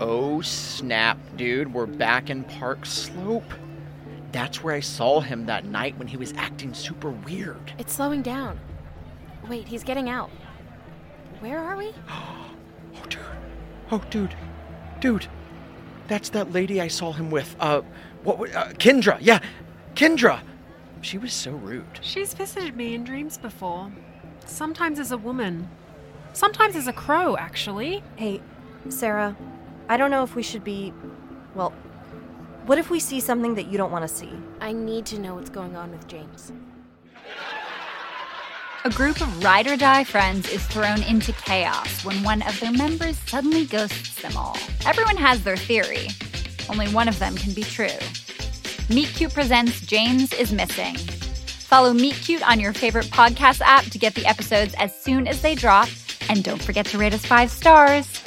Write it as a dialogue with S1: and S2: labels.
S1: Oh, snap, dude. We're back in Park Slope. That's where I saw him that night when he was acting super weird.
S2: It's slowing down. Wait, he's getting out. Where are we?
S1: Oh, dude. Oh, dude. Dude. That's that lady I saw him with. Uh, what? wa- Uh, Kendra. Yeah, Kendra. She was so rude.
S3: She's visited me in dreams before. Sometimes as a woman. Sometimes as a crow, actually.
S4: Hey, Sarah, I don't know if we should be. Well, what if we see something that you don't want to see?
S2: I need to know what's going on with James.
S5: A group of ride or die friends is thrown into chaos when one of their members suddenly ghosts them all. Everyone has their theory, only one of them can be true. Meet Cute presents James is Missing. Follow Meet Cute on your favorite podcast app to get the episodes as soon as they drop, and don't forget to rate us five stars.